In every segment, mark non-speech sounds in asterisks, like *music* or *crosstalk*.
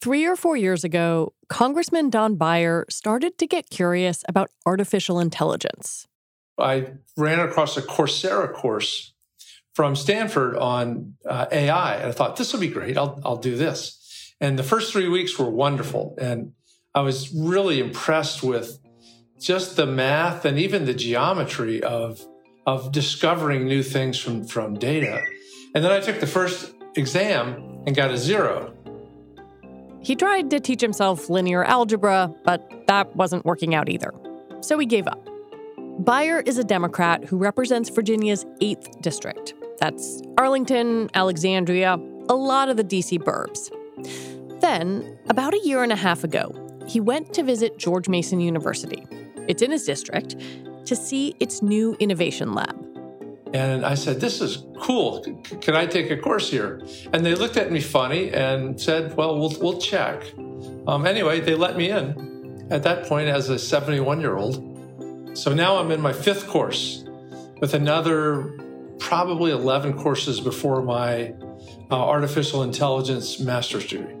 Three or four years ago, Congressman Don Beyer started to get curious about artificial intelligence. I ran across a Coursera course from Stanford on uh, AI, and I thought this will be great. I'll I'll do this. And the first three weeks were wonderful, and I was really impressed with just the math and even the geometry of of discovering new things from from data. And then I took the first exam and got a zero. He tried to teach himself linear algebra, but that wasn't working out either. So he gave up. Beyer is a Democrat who represents Virginia's 8th district. That's Arlington, Alexandria, a lot of the DC burbs. Then, about a year and a half ago, he went to visit George Mason University. It's in his district to see its new innovation lab. And I said, This is cool. Can I take a course here? And they looked at me funny and said, Well, we'll, we'll check. Um, anyway, they let me in at that point as a 71 year old. So now I'm in my fifth course with another probably 11 courses before my uh, artificial intelligence master's degree.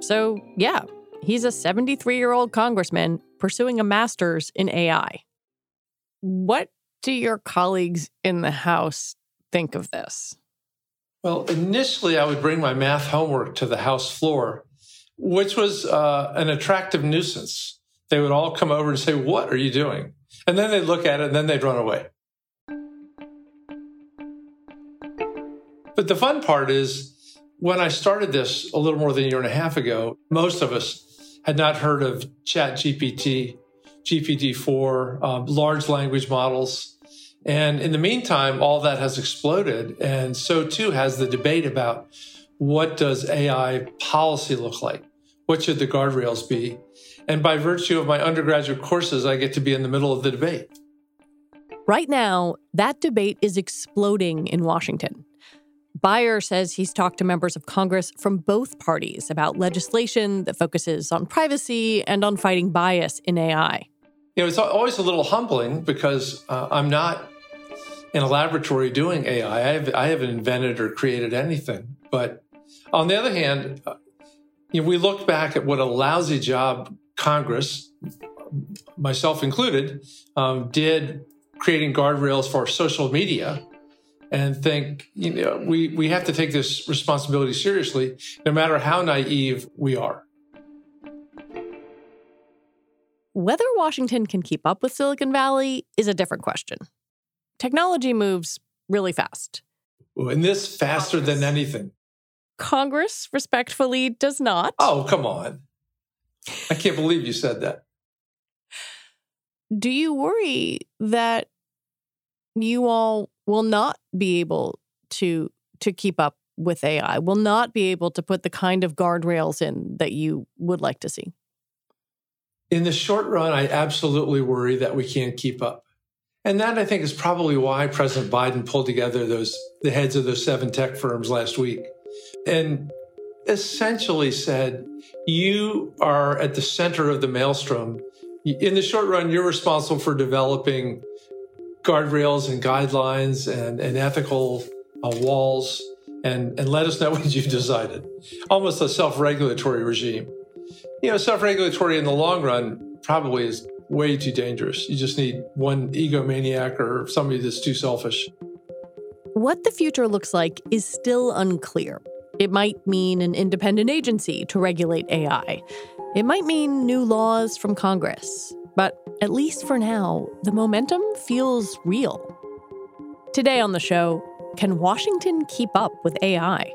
So, yeah, he's a 73 year old congressman pursuing a master's in AI. What do your colleagues in the House think of this? Well, initially, I would bring my math homework to the House floor, which was uh, an attractive nuisance. They would all come over and say, What are you doing? And then they'd look at it and then they'd run away. But the fun part is when I started this a little more than a year and a half ago, most of us had not heard of Chat GPT, GPT 4, um, large language models. And in the meantime, all that has exploded. And so too has the debate about what does AI policy look like? What should the guardrails be? And by virtue of my undergraduate courses, I get to be in the middle of the debate. Right now, that debate is exploding in Washington. Beyer says he's talked to members of Congress from both parties about legislation that focuses on privacy and on fighting bias in AI. You know, it's always a little humbling because uh, I'm not in a laboratory doing AI. I, have, I haven't invented or created anything. But on the other hand, uh, you know, we look back at what a lousy job Congress, myself included, um, did creating guardrails for social media and think, you know, we, we have to take this responsibility seriously, no matter how naive we are. Whether Washington can keep up with Silicon Valley is a different question technology moves really fast. And this faster than anything. Congress, respectfully, does not. Oh, come on. I can't believe you said that. Do you worry that you all will not be able to to keep up with AI, will not be able to put the kind of guardrails in that you would like to see? In the short run, I absolutely worry that we can't keep up. And that I think is probably why President Biden pulled together those the heads of those seven tech firms last week and essentially said, you are at the center of the maelstrom. In the short run, you're responsible for developing guardrails and guidelines and, and ethical uh, walls and, and let us know *laughs* what you've decided. Almost a self-regulatory regime. You know, self-regulatory in the long run probably is way too dangerous. You just need one egomaniac or somebody that's too selfish. What the future looks like is still unclear. It might mean an independent agency to regulate AI. It might mean new laws from Congress. But at least for now, the momentum feels real. Today on the show, can Washington keep up with AI?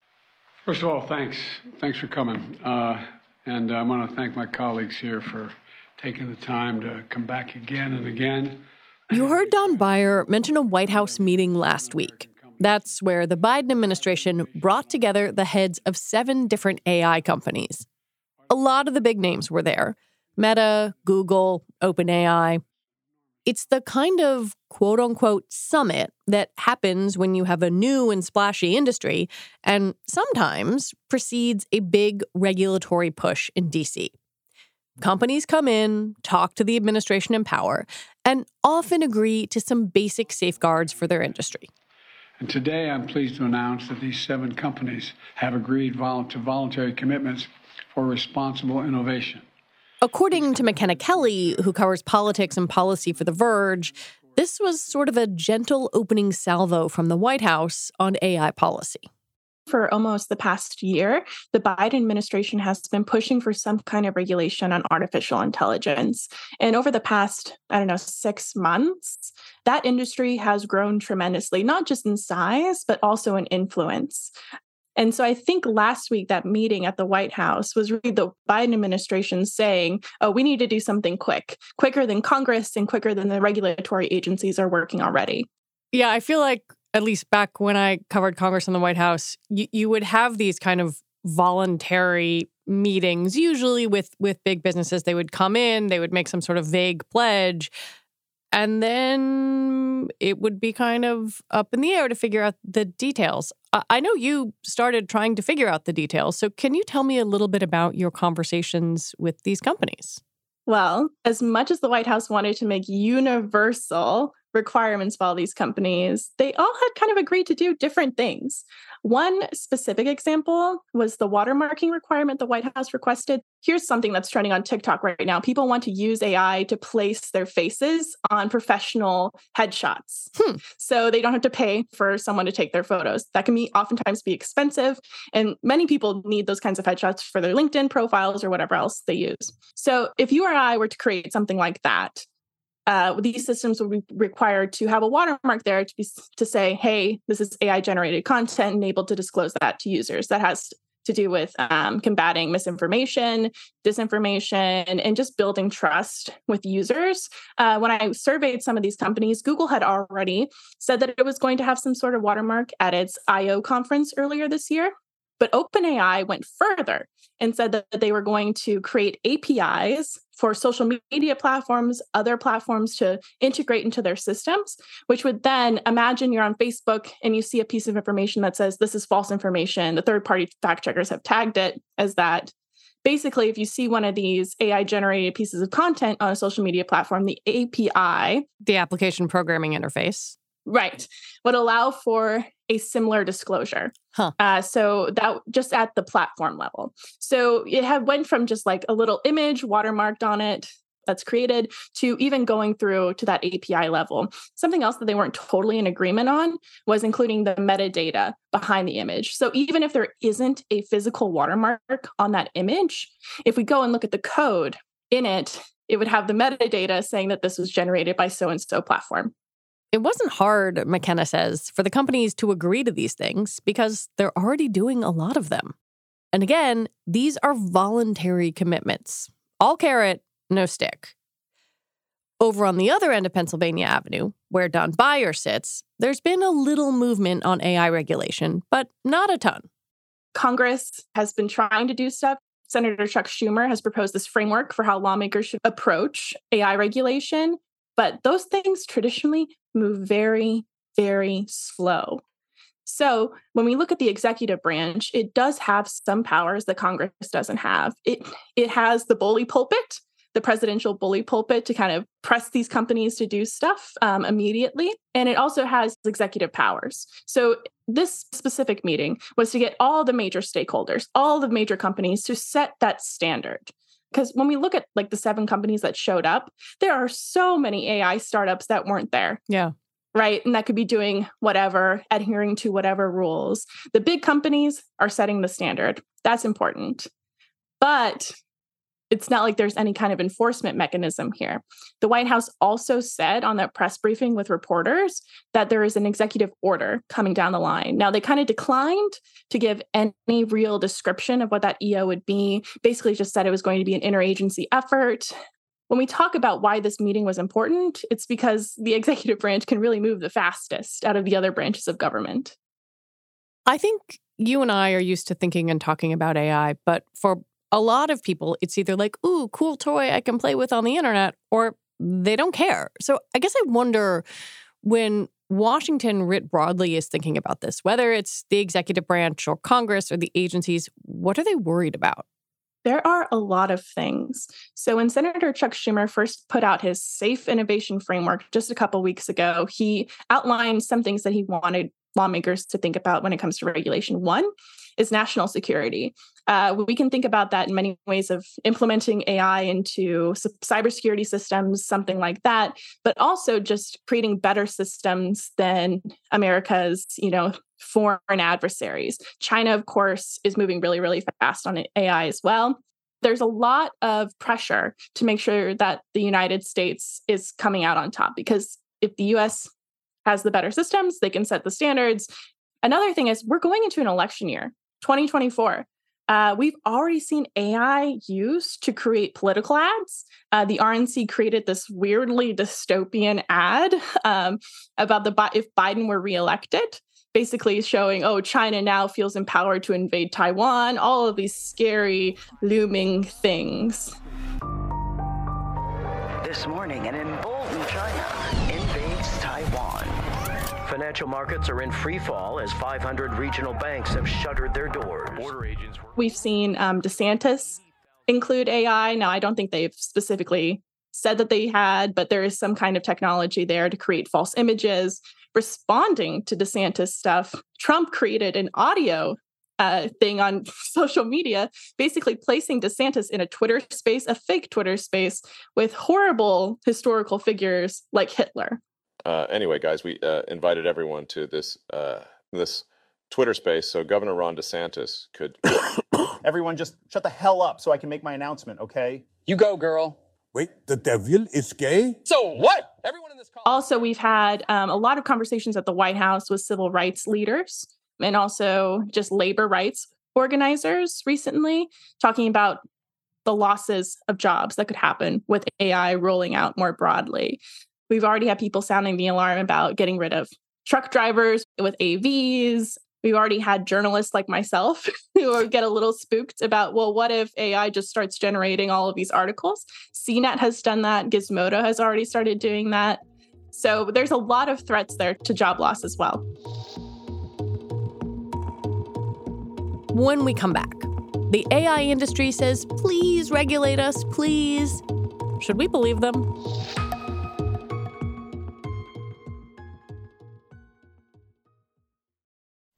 First of all, thanks. Thanks for coming. Uh, and I want to thank my colleagues here for taking the time to come back again and again. You heard Don Beyer mention a White House meeting last week. That's where the Biden administration brought together the heads of seven different AI companies. A lot of the big names were there Meta, Google, OpenAI. It's the kind of quote unquote summit that happens when you have a new and splashy industry and sometimes precedes a big regulatory push in DC. Companies come in, talk to the administration in power, and often agree to some basic safeguards for their industry. And today I'm pleased to announce that these seven companies have agreed to voluntary commitments for responsible innovation. According to Makena Kelly, who covers politics and policy for The Verge, this was sort of a gentle opening salvo from the White House on AI policy. For almost the past year, the Biden administration has been pushing for some kind of regulation on artificial intelligence. And over the past, I don't know, six months, that industry has grown tremendously, not just in size, but also in influence. And so I think last week, that meeting at the White House was really the Biden administration saying, oh, we need to do something quick, quicker than Congress and quicker than the regulatory agencies are working already. Yeah, I feel like, at least back when I covered Congress and the White House, you, you would have these kind of voluntary meetings, usually with with big businesses. They would come in, they would make some sort of vague pledge, and then it would be kind of up in the air to figure out the details. I know you started trying to figure out the details. So, can you tell me a little bit about your conversations with these companies? Well, as much as the White House wanted to make universal requirements for all these companies, they all had kind of agreed to do different things. One specific example was the watermarking requirement the White House requested. Here's something that's trending on TikTok right now. People want to use AI to place their faces on professional headshots. Hmm. So they don't have to pay for someone to take their photos. That can be oftentimes be expensive. And many people need those kinds of headshots for their LinkedIn profiles or whatever else they use. So if you or I were to create something like that, uh, these systems will be required to have a watermark there to be to say, "Hey, this is AI generated content," and able to disclose that to users. That has to do with um, combating misinformation, disinformation, and just building trust with users. Uh, when I surveyed some of these companies, Google had already said that it was going to have some sort of watermark at its I/O conference earlier this year. But OpenAI went further and said that they were going to create APIs for social media platforms, other platforms to integrate into their systems, which would then imagine you're on Facebook and you see a piece of information that says this is false information. The third party fact checkers have tagged it as that. Basically, if you see one of these AI generated pieces of content on a social media platform, the API, the application programming interface, Right. Would allow for a similar disclosure. Huh. Uh, so that just at the platform level. So it had went from just like a little image watermarked on it that's created to even going through to that API level. Something else that they weren't totally in agreement on was including the metadata behind the image. So even if there isn't a physical watermark on that image, if we go and look at the code in it, it would have the metadata saying that this was generated by so and so platform. It wasn't hard, Makena says, for the companies to agree to these things because they're already doing a lot of them. And again, these are voluntary commitments. All carrot, no stick. Over on the other end of Pennsylvania Avenue, where Don Beyer sits, there's been a little movement on AI regulation, but not a ton. Congress has been trying to do stuff. Senator Chuck Schumer has proposed this framework for how lawmakers should approach AI regulation, but those things traditionally move very, very slow. So, when we look at the executive branch, it does have some powers that Congress doesn't have. It it has the bully pulpit, the presidential bully pulpit to kind of press these companies to do stuff um, immediately. And it also has executive powers. So, this specific meeting was to get all the major stakeholders, all the major companies to set that standard. Because when we look at like the seven companies that showed up, there are so many AI startups that weren't there. Yeah. Right. And that could be doing whatever, adhering to whatever rules. The big companies are setting the standard. That's important. But it's not like there's any kind of enforcement mechanism here. The White House also said on that press briefing with reporters that there is an executive order coming down the line. Now, they kind of declined to give any real description of what that EO would be, basically, just said it was going to be an interagency effort. When we talk about why this meeting was important, it's because the *laughs* executive branch can really move the fastest out of the other branches of government. I think you and I are used to thinking and talking about AI, but for a lot of people, it's either like, ooh, cool toy I can play with on the internet, or they don't care. So I guess I wonder when Washington, writ broadly, is thinking about this, whether it's the executive branch or Congress or the agencies, what are they worried about? There are a lot of things. So, when Senator Chuck Schumer first put out his safe innovation framework just a couple weeks ago, he outlined some things that he wanted lawmakers to think about when it comes to regulation. One is national security. Uh, we can think about that in many ways of implementing AI into cybersecurity systems, something like that, but also just creating better systems than America's, you know, foreign adversaries. China, of course, is moving really, really fast on AI as well. There's a lot of pressure to make sure that the United States is coming out on top because if the US has the better systems, they can set the standards. Another thing is we're going into an election year, 2024. Uh, we've already seen AI used to create political ads. Uh, the RNC created this weirdly dystopian ad *laughs* um, about the if Biden were reelected, basically showing, oh, China now feels empowered to invade Taiwan. All of these scary, looming things. This morning, an emboldened China. Financial markets are in free fall as 500 regional banks have shuttered their doors. We've seen um, DeSantis include AI. Now, I don't think they've specifically said that they had, but there is some kind of technology there to create false images. Responding to DeSantis stuff, Trump created an audio uh, thing on *laughs* social media, basically placing DeSantis in a Twitter space, a fake Twitter space with horrible historical figures like Hitler uh, anyway, guys, we uh, invited everyone to this uh, this Twitter space so Governor Ron DeSantis could. *coughs* everyone, just shut the hell up so I can make my announcement, okay? You go, girl. Wait, the devil is gay? So what? Everyone in this call. Also, we've had um, a lot of conversations at the White House with civil rights leaders and also just labor rights organizers recently, talking about the losses of jobs that could happen with AI rolling out more broadly. We've already had people sounding the alarm about getting rid of truck drivers with AVs. We've already had journalists like myself *laughs* who get a little spooked about, well, what if AI just starts generating all of these articles? CNET has done that. Gizmodo has already started doing that. So there's a lot of threats there to job loss as well. When we come back, the AI industry says, please regulate us, please. Should we believe them?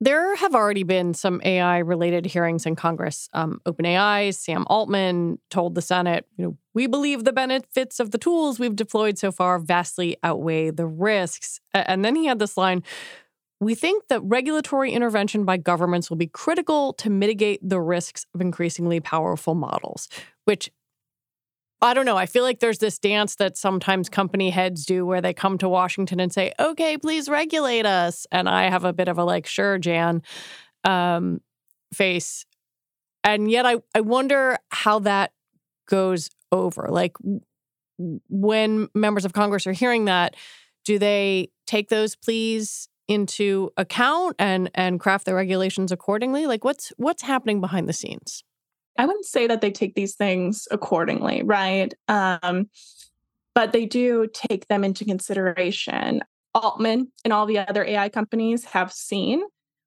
There have already been some AI related hearings in Congress. Um, OpenAI, Sam Altman told the Senate, you know, we believe the benefits of the tools we've deployed so far vastly outweigh the risks. And then he had this line We think that regulatory intervention by governments will be critical to mitigate the risks of increasingly powerful models, which I don't know. I feel like there's this dance that sometimes company heads do where they come to Washington and say, okay, please regulate us. And I have a bit of a like, sure, Jan um, face. And yet I, I wonder how that goes over. Like when members of Congress are hearing that, do they take those pleas into account and and craft their regulations accordingly? Like what's what's happening behind the scenes? I wouldn't say that they take these things accordingly, right? Um, but they do take them into consideration. Altman and all the other AI companies have seen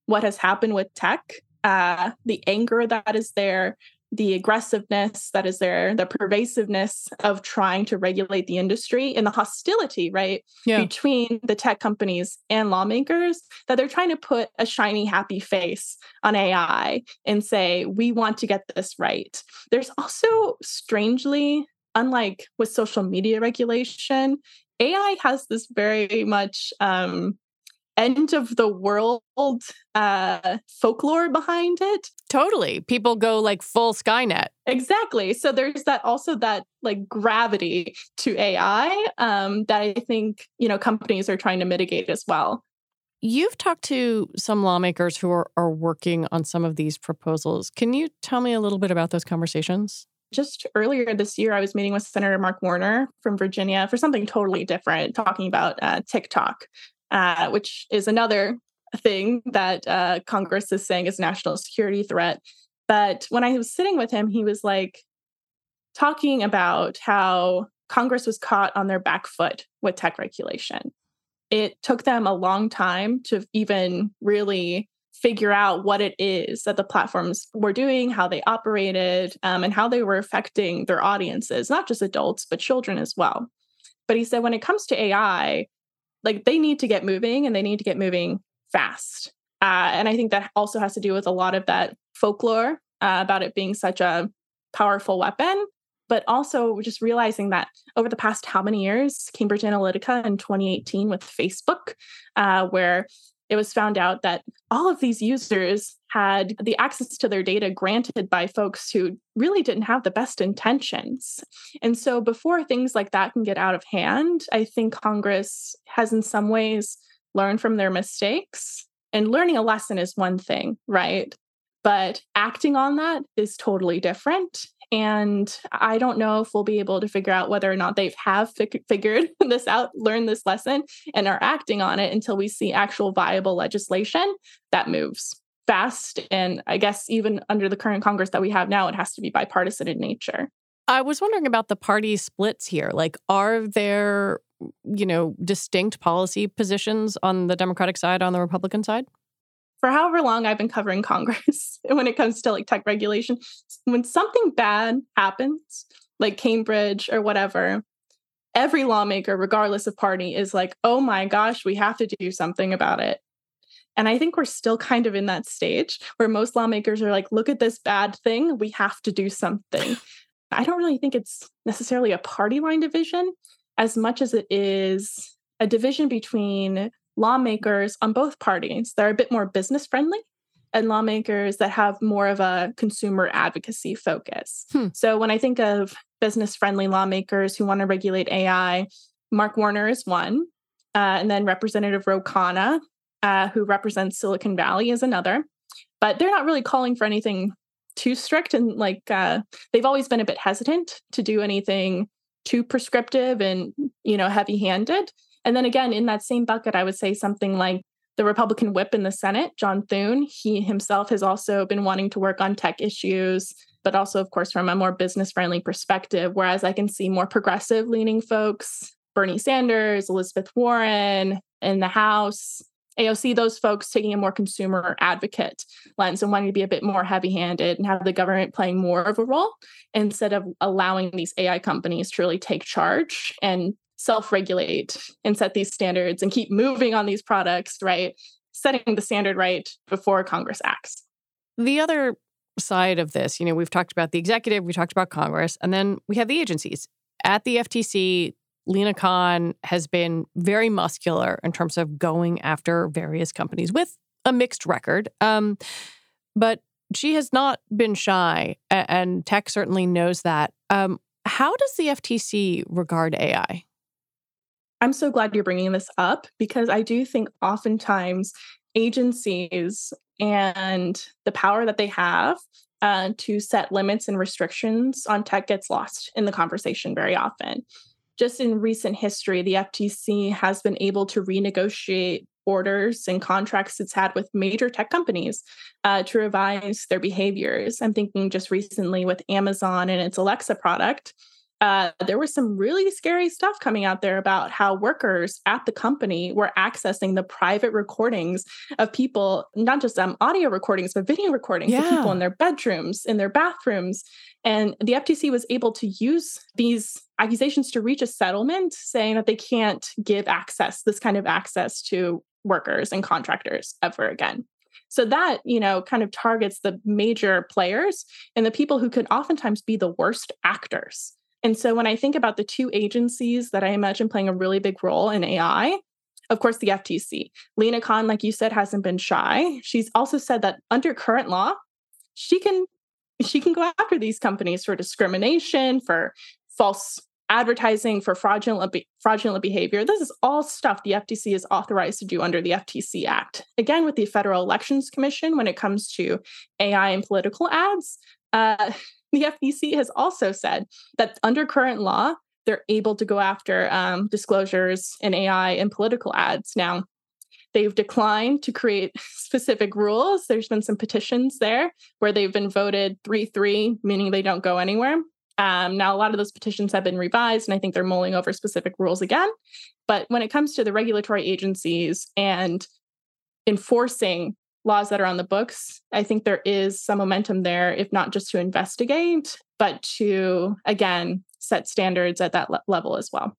what has happened with tech, uh, the anger that is there, the aggressiveness that is there, the pervasiveness of trying to regulate the industry and the hostility, right, yeah. between the tech companies and lawmakers, that they're trying to put a shiny, happy face on AI and say, we want to get this right. There's also strangely, unlike with social media regulation, AI has this very much um, end of the world uh folklore behind it. Totally. People go like full skynet. Exactly. So there's that also that like gravity to ai um that i think you know companies are trying to mitigate as well. You've talked to some lawmakers who are, are working on some of these proposals. Can you tell me a little bit about those conversations? just earlier this year, I was meeting with Senator Mark Warner from Virginia for something totally different, talking about uh, TikTok uh, which is another thing that uh, Congress is saying is a national security threat. But when I was sitting with him, he was like talking about how Congress was caught on their back foot with tech regulation. It took them a long time to even really figure out what it is that the platforms were doing, how they operated, um, and how they were affecting their audiences, not just adults, but children as well. But he said when it comes to AI, like they need to get moving and they need to get moving fast. Uh, and I think that also has to do with a lot of that folklore uh, about it being such a powerful weapon, but also just realizing that over the past how many years, Cambridge Analytica in 2018 with Facebook, uh, where it was found out that all of these users had the access to their data granted by folks who really didn't have the best intentions. And so, before things like that can get out of hand, I think Congress has, in some ways, learned from their mistakes. And learning a lesson is one thing, right? But acting on that is totally different. And I don't know if we'll be able to figure out whether or not they have fig- figured *laughs* this out, learned this lesson, and are acting on it until we see actual viable legislation that moves fast. And I guess even under the current Congress that we have now, it has to be bipartisan in nature. I was wondering about the party splits here. Like, are there, you know, distinct policy positions on the Democratic side, on the Republican side? For however long I've been covering *laughs* Congress when it comes to like tech regulation, when something bad happens, like Cambridge or whatever, every lawmaker, regardless of party, is like, oh my gosh, we have to do something about it. And I think we're still kind of in that stage where most lawmakers are like, look at this bad thing, we have to do something. *laughs* I don't really think it's necessarily a party line division as much as it is a division between lawmakers on both parties that are a bit more business friendly and lawmakers that have more of a consumer advocacy focus. Hmm. So when I think of business friendly lawmakers who want to regulate AI, Mark Warner is one. Uh, and then Representative Ro Khanna, uh, who represents Silicon Valley, is another. But they're not really calling for anything too strict. And like uh, they've always been a bit hesitant to do anything too prescriptive and, you know, heavy handed. And then again, in that same bucket, I would say something like the Republican whip in the Senate, John Thune, he himself has also been wanting to work on tech issues, but also, of course, from a more business friendly perspective. Whereas I can see more progressive leaning folks, Bernie Sanders, Elizabeth Warren in the House, AOC, those folks taking a more consumer advocate lens and wanting to be a bit more heavy handed and have the government playing more of a role instead of allowing these AI companies to really take charge and self regulate and set these standards and keep moving on these products, right? Setting the standard right before Congress acts. The other side of this, you know, we've talked about the executive, we talked about Congress, and then we have the agencies. At the FTC, Lina Khan has been very muscular in terms of going after various companies with a mixed record. Um, but she has not been shy, and tech certainly knows that. Um, how does the FTC regard AI? I'm so glad you're bringing this up because I do think oftentimes agencies and the power that they have uh, to set limits and restrictions on tech gets lost in the conversation very often. Just in recent history, the FTC has been able to renegotiate orders and contracts it's had with major tech companies uh, to revise their behaviors. I'm thinking just recently with Amazon and its Alexa product uh, there was some really scary stuff coming out there about how workers at the company were accessing the private recordings of people, not just um, audio recordings, but video recordings yeah. of people in their bedrooms, in their bathrooms. And the FTC was able to use these accusations to reach a settlement saying that they can't give access, this kind of access to workers and contractors ever again. So that, you know, kind of targets the major players and the people who could oftentimes be the worst actors and so when I think about the two agencies that I imagine playing a really big role in AI, of course, the FTC. Lina Khan, like you said, hasn't been shy. She's also said that under current law, she can she can go after these companies for discrimination, for false advertising, for fraudulent fraudulent behavior. This is all stuff the FTC is authorized to do under the FTC Act. Again, with the Federal Elections Commission, when it comes to AI and political ads, uh, the FTC has also said that under current law, they're able to go after um, disclosures in AI and political ads. Now, they've declined to create *laughs* specific rules. There's been some petitions there where they've been voted 3 3, meaning they don't go anywhere. Um, now, a lot of those petitions have been revised, and I think they're mulling over specific rules again. But when it comes to the regulatory agencies and enforcing laws that are on the books, I think there is some momentum there, if not just to investigate, but to, again, set standards at that le- level as well.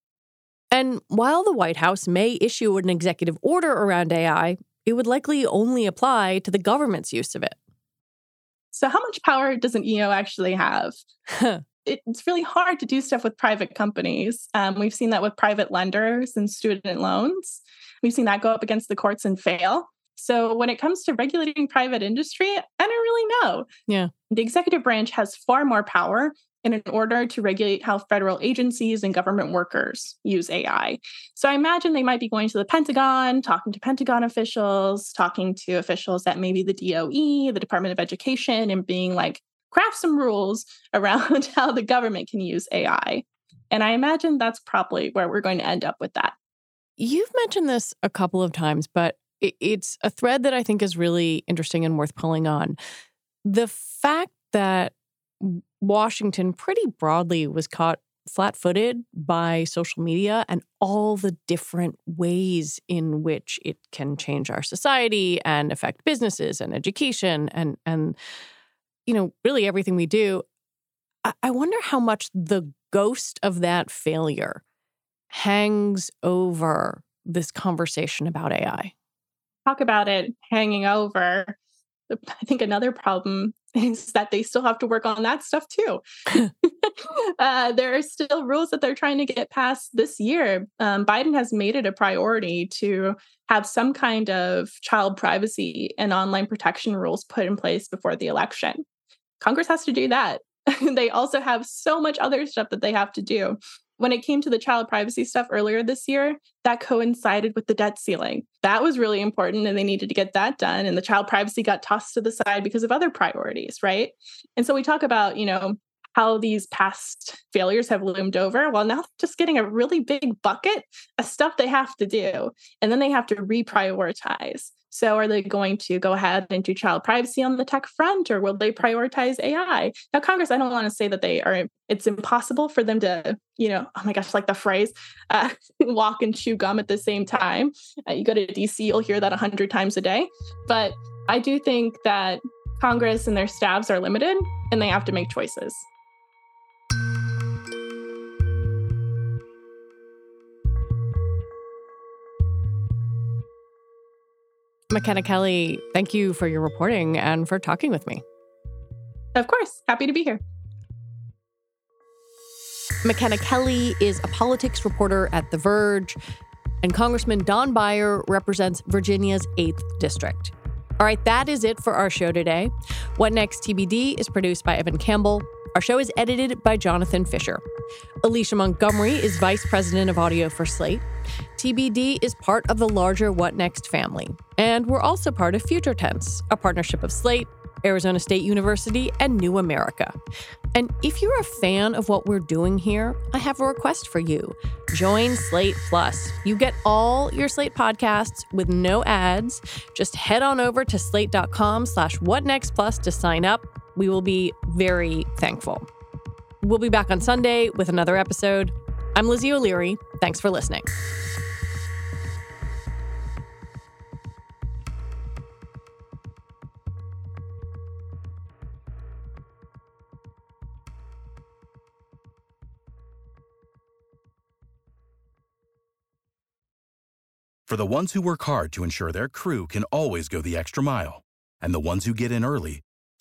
And while the White House may issue an executive order around AI, it would likely only apply to the government's use of it. So, how much power does an EO actually have? *laughs* it's really hard to do stuff with private companies. Um, we've seen that with private lenders and student loans. We've seen that go up against the courts and fail. So when it comes to regulating private industry, I don't really know. Yeah. The executive branch has far more power in order to regulate how federal agencies and government workers use AI. So I imagine they might be going to the Pentagon, talking to Pentagon officials, talking to officials at maybe the DOE, the Department of Education, and being like, craft some rules *laughs* around how the government can use AI. And I imagine that's probably where we're going to end up with that. You've mentioned this a couple of times, but it's a thread that I think is really interesting and worth pulling on. The fact that Washington pretty broadly was caught flat footed by social media and all the different ways in which it can change our society and affect businesses and education and, and you know, really everything we do. I, I wonder how much the ghost of that failure hangs over this conversation about AI talk about it hanging over. *laughs* I think another problem is that they still have to work on that stuff too. *laughs* *laughs* uh, there are still rules that they're trying to get passed this year. Um, Biden has made it a priority to have some kind of child privacy and online protection rules put in place before the election. Congress has to do that. they also have so much other stuff that they have to do when it came to the child privacy stuff earlier this year, that coincided with the debt ceiling. That was really important and they needed to get that done. And the child privacy got tossed to the side because of other priorities, right? And so we talk about, you know, how these past failures have loomed over. Well, now just getting a really big bucket of stuff they have to do, and then they have to reprioritize. So, are they going to go ahead and do child privacy on the tech front, or will they prioritize AI? Now, Congress, I don't want to say that they are, it's impossible for them to, you know, oh my gosh, like the phrase, uh, *laughs* walk and chew gum at the same time. Uh, you go to DC, you'll hear that a 100 times a day. But I do think that Congress and their staffs are limited and they have to make choices. Makena Kelly, thank you for your reporting and for talking with me. Of course. Happy to be here. Makena Kelly is a politics reporter at The Verge, and Congressman Don Beyer represents Virginia's 8th District. All right, that is it for our show today. What Next TBD is produced by Evan Campbell. Our show is edited by Jonathan Fisher. Alicia Montgomery is vice president of audio for Slate. TBD is part of the larger What Next family. And we're also part of Future Tense, a partnership of Slate, Arizona State University, and New America. And if you're a fan of what we're doing here, I have a request for you. Join Slate Plus. You get all your Slate podcasts with no ads. Just head on over to slate.com slash whatnextplus to sign up. We will be very thankful. We'll be back on Sunday with another episode. I'm Lizzie O'Leary. Thanks for listening. For the ones who work hard to ensure their crew can always go the extra mile, and the ones who get in early